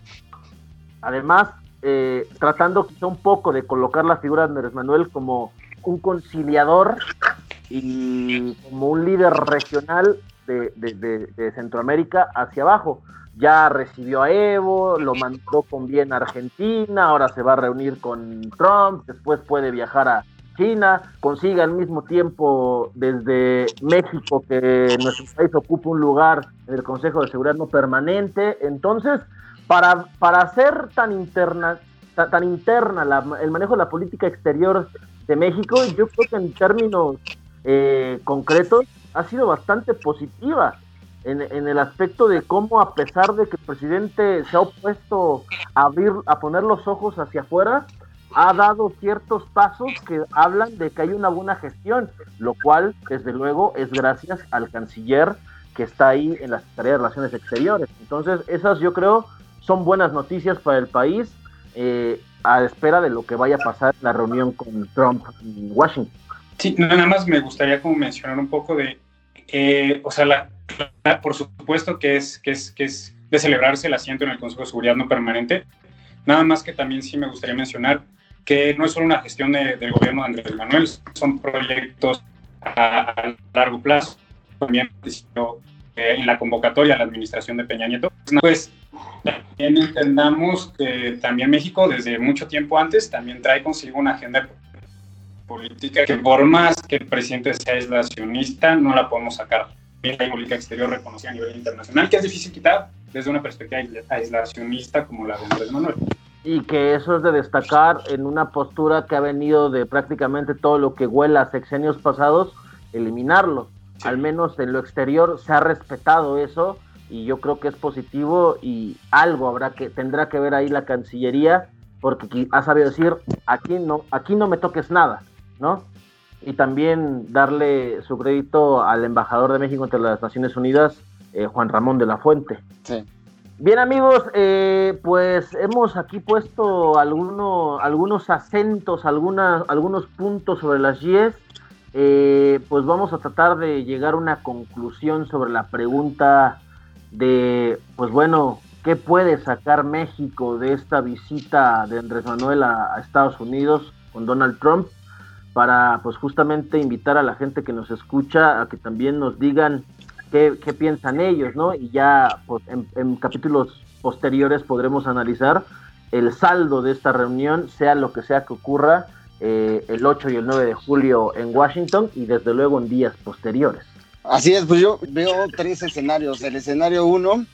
Además, eh, tratando quizá un poco de colocar la figura de Andrés Manuel como un conciliador y como un líder regional de, de, Centroamérica hacia abajo. Ya recibió a Evo, lo mandó con bien a Argentina, ahora se va a reunir con Trump, después puede viajar a, China, consiga al mismo tiempo desde México que nuestro país ocupe un lugar en el Consejo de Seguridad no permanente. Entonces, para, para hacer tan interna, tan, interna el manejo de la política exterior de México, yo creo que en términos eh, concretos ha sido bastante positiva. En, en, el aspecto de cómo a pesar de que el presidente se ha opuesto a abrir, a poner los ojos hacia afuera, ha dado ciertos pasos que hablan de que hay una buena gestión, lo cual, desde luego, es gracias al canciller que está ahí en la Secretaría de Relaciones Exteriores. Entonces, esas yo creo son buenas noticias para el país eh, a espera de lo que vaya a pasar en la reunión con Trump en Washington. Sí, nada más me gustaría como mencionar un poco de, eh, o sea, la, por supuesto que es, que, es, que es de celebrarse el asiento en el Consejo de Seguridad no permanente, nada más que también sí me gustaría mencionar que no es solo una gestión del gobierno de Andrés Manuel, son proyectos a, largo plazo, también eh, en la convocatoria a la administración de Peña Nieto. Pues también entendamos que también México desde mucho tiempo antes también trae consigo una agenda política que por más que el presidente sea aislacionista, no la podemos sacar. La política exterior reconocida a nivel internacional, que es difícil quitar desde una perspectiva aislacionista como la de Andrés Manuel. Y que eso es de destacar en una postura que ha venido de prácticamente todo lo que huela a sexenios pasados, eliminarlo. Al menos en lo exterior se ha respetado eso y yo creo que es positivo y algo habrá que tendrá que ver ahí la Cancillería porque ha sabido decir aquí no aquí no me toques nada ¿no? Y también darle su crédito al embajador de México ante las Naciones Unidas, eh, Juan Ramón de la Fuente. Bien amigos, eh, pues hemos aquí puesto algunos acentos, algunas, algunos puntos sobre las GIES. Eh, pues vamos a tratar de llegar a una conclusión sobre la pregunta de, pues bueno, ¿qué puede sacar México de esta visita de Andrés Manuel a Estados Unidos con Donald Trump? Para pues justamente invitar a la gente que nos escucha a que también nos digan qué, piensan ellos, ¿no? Y ya pues, en, capítulos posteriores podremos analizar el saldo de esta reunión, sea lo que sea que ocurra eh, el 8 y el 9 de julio en Washington y desde luego en días posteriores. Así es, pues yo veo tres escenarios. El escenario uno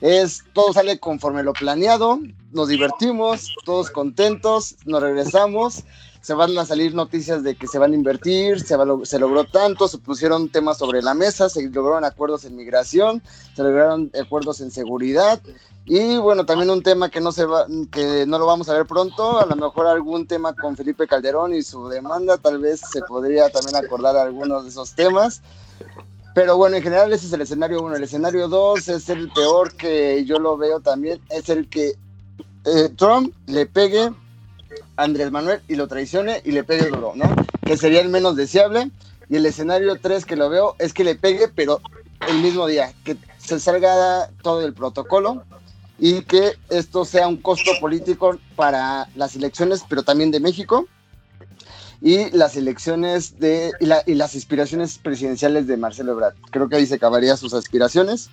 es todo sale conforme lo planeado, nos divertimos, todos contentos, nos regresamos se van a salir noticias de que se van a invertir, se, se logró tanto, se pusieron temas sobre la mesa, se lograron acuerdos en migración, se lograron acuerdos en seguridad y bueno, también un tema que no se va, que no lo vamos a ver pronto, a lo mejor algún tema con Felipe Calderón y su demanda, tal vez se podría también acordar algunos de esos temas. Pero bueno, en general ese es el escenario uno. El escenario dos es el peor que yo lo veo también, es el que eh, Trump le pegue Andrés Manuel y lo traicione y le pegue duro, ¿no? Que sería el menos deseable. Y el escenario 3 que lo veo es que le pegue, pero el mismo día, que se salga todo el protocolo y que esto sea un costo político para las elecciones, pero también de México y las elecciones de y, las aspiraciones presidenciales de Marcelo Ebrard. Creo que ahí se acabaría sus aspiraciones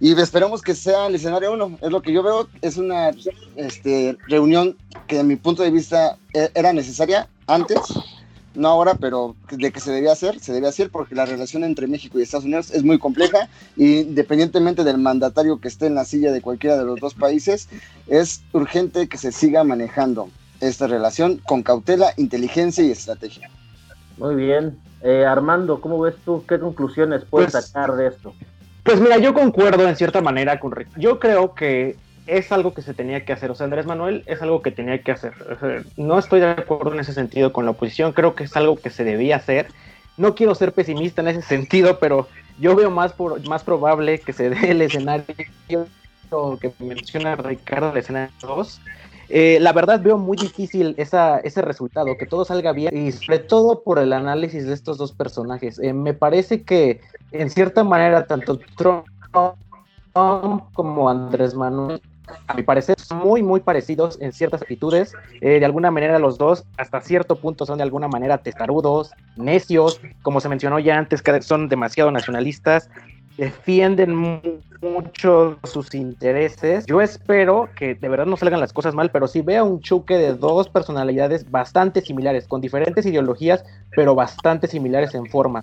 y esperamos que sea el escenario uno. Es lo que yo veo. Es una este, reunión que, de mi punto de vista, e, era necesaria antes, no ahora, pero de que se debía hacer, se debía hacer porque la relación entre México y Estados Unidos es muy compleja. Y independientemente del mandatario que esté en la silla de cualquiera de los dos países, es urgente que se siga manejando esta relación con cautela, inteligencia y estrategia. Muy bien. Eh, Armando, ¿cómo ves tú? ¿Qué conclusiones puedes pues, sacar de esto? Pues mira, yo concuerdo en cierta manera con Rick. Yo creo que es algo que se tenía que hacer. O sea, Andrés Manuel es algo que tenía que hacer. no estoy de acuerdo en ese sentido con la oposición. Creo que es algo que se debía hacer. No quiero ser pesimista en ese sentido, pero yo veo más, por, más probable que se dé el escenario que menciona Ricardo, el escenario 2, eh, la verdad veo muy difícil ese resultado, que todo salga bien y sobre todo por el análisis de estos dos personajes. Eh, me parece que en cierta manera tanto Trump como Andrés Manuel a mi parecer son muy muy parecidos en ciertas actitudes. Eh, de alguna manera los dos hasta cierto punto son de alguna manera testarudos necios. Como se mencionó ya antes que son demasiado nacionalistas defienden mucho sus intereses. Yo espero que de verdad no salgan las cosas mal, pero sí vea un choque de dos personalidades bastante similares, con diferentes ideologías, pero bastante similares en formas.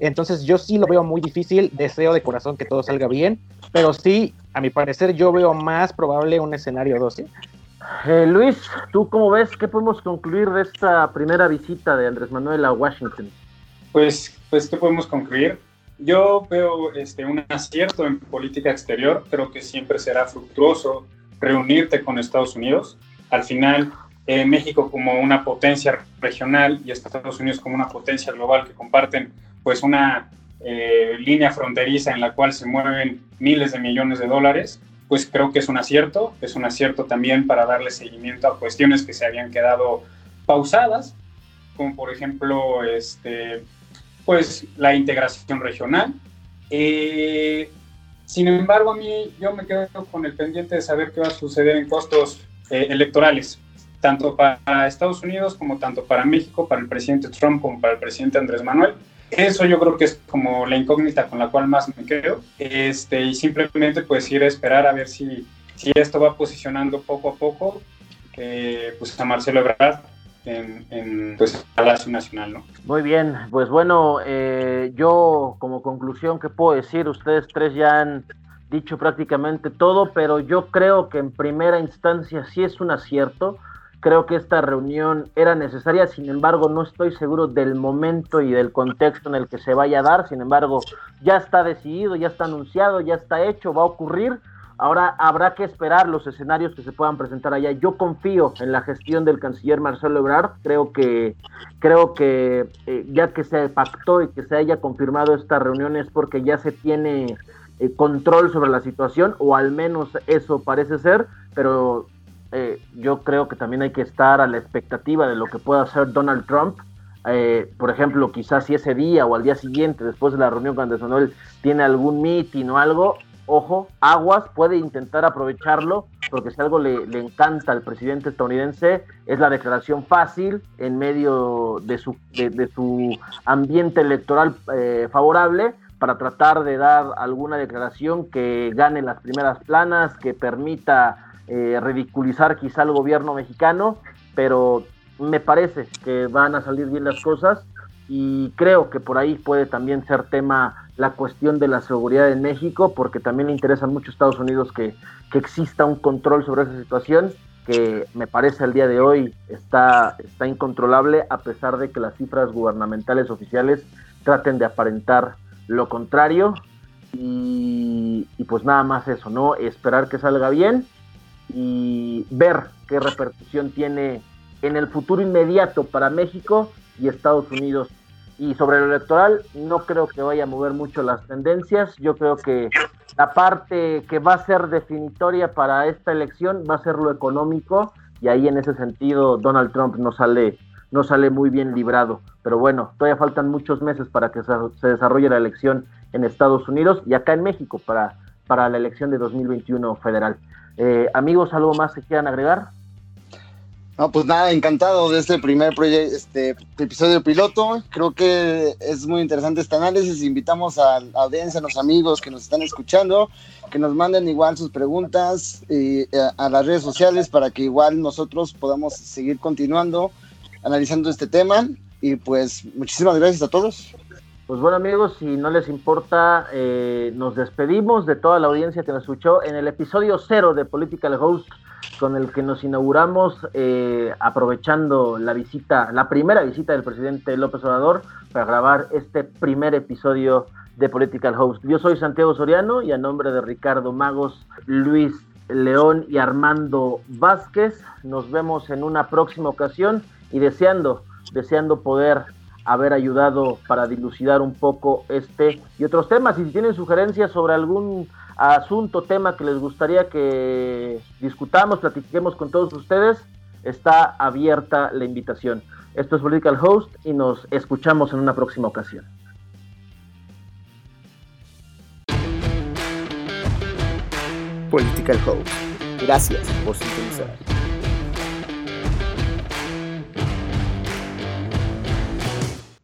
Entonces yo sí lo veo muy difícil, deseo de corazón que todo salga bien, pero sí, a mi parecer, yo veo más probable un escenario 2. Eh, Luis, ¿tú cómo ves? ¿Qué podemos concluir de esta primera visita de Andrés Manuel a Washington? Pues, pues ¿qué podemos concluir? Yo veo este, un acierto en política exterior, creo que siempre será fructuoso reunirte con Estados Unidos. Al final, eh, México como una potencia regional y Estados Unidos como una potencia global que comparten pues una eh, línea fronteriza en la cual se mueven miles de millones de dólares, pues creo que es un acierto, es un acierto también para darle seguimiento a cuestiones que se habían quedado pausadas como por ejemplo este, pues, la integración regional. Eh, sin embargo, a mí yo me quedo con el pendiente de saber qué va a suceder en costos eh, electorales, tanto para Estados Unidos como tanto para México, para el presidente Trump como para el presidente Andrés Manuel. Eso yo creo que es como la incógnita con la cual más me quedo. Este, y simplemente pues ir a esperar a ver si, si esto va posicionando poco a poco eh, pues a Marcelo Ebrard en, en pues, Nacional. Muy bien, pues bueno, eh, yo como conclusión que puedo decir, ustedes tres ya han dicho prácticamente todo, pero yo creo que en primera instancia sí es un acierto Creo que esta reunión era necesaria, sin embargo, no estoy seguro del momento y del contexto en el que se vaya a dar. Sin embargo, ya está decidido, ya está anunciado, ya está hecho, va a ocurrir. Ahora habrá que esperar los escenarios que se puedan presentar allá. Yo confío en la gestión del canciller Marcelo Ebrard. Creo que, creo que eh, ya que se pactó y que se haya confirmado esta reunión es porque ya se tiene eh, control sobre la situación, o al menos eso parece ser. Pero eh, yo creo que también hay que estar a la expectativa de lo que pueda hacer Donald Trump. Eh, por ejemplo, quizás si ese día o al día siguiente, después de la reunión con Andrés Manuel, tiene algún meeting o algo, ojo, aguas, puede intentar aprovecharlo, porque si algo le, encanta al presidente estadounidense es la declaración fácil en medio de su, de, su ambiente electoral eh, favorable para tratar de dar alguna declaración que gane las primeras planas, que permita eh, ridiculizar quizá al gobierno mexicano, pero me parece que van a salir bien las cosas y creo que por ahí puede también ser tema la cuestión de la seguridad en México, porque también le interesa mucho a Estados Unidos que, que exista un control sobre esa situación que me parece al día de hoy está, está incontrolable a pesar de que las cifras gubernamentales oficiales traten de aparentar lo contrario y, y pues nada más eso, ¿no? Esperar que salga bien y ver qué repercusión tiene en el futuro inmediato para México y Estados Unidos. Y sobre lo electoral, no creo que vaya a mover mucho las tendencias. Yo creo que la parte que va a ser definitoria para esta elección va a ser lo económico y ahí en ese sentido Donald Trump no sale no sale muy bien librado. Pero bueno, todavía faltan muchos meses para que se desarrolle la elección en Estados Unidos y acá en México para, para la elección de 2021 federal. Eh, amigos, ¿algo más que quieran agregar? No, pues nada, encantado de este primer proyecto, este episodio piloto. Creo que es muy interesante este análisis. Invitamos a la audiencia, a los amigos que nos están escuchando, que nos manden igual sus preguntas eh, a las redes sociales para que igual nosotros podamos seguir continuando analizando este tema. Y pues muchísimas gracias a todos. Pues bueno amigos, si no les importa, eh, nos despedimos de toda la audiencia que nos escuchó en el episodio cero de Political Host, con el que nos inauguramos eh, aprovechando la visita, la primera visita del presidente López Obrador para grabar este primer episodio de Political Host. Yo soy Santiago Soriano y a nombre de Ricardo Magos, Luis León y Armando Vázquez, nos vemos en una próxima ocasión y deseando, deseando poder haber ayudado para dilucidar un poco este y otros temas. Y si tienen sugerencias sobre algún asunto, tema que les gustaría que discutamos, platiquemos con todos ustedes, está abierta la invitación. Esto es Political Host y nos escuchamos en una próxima ocasión. Political Host. Gracias por sintonizar.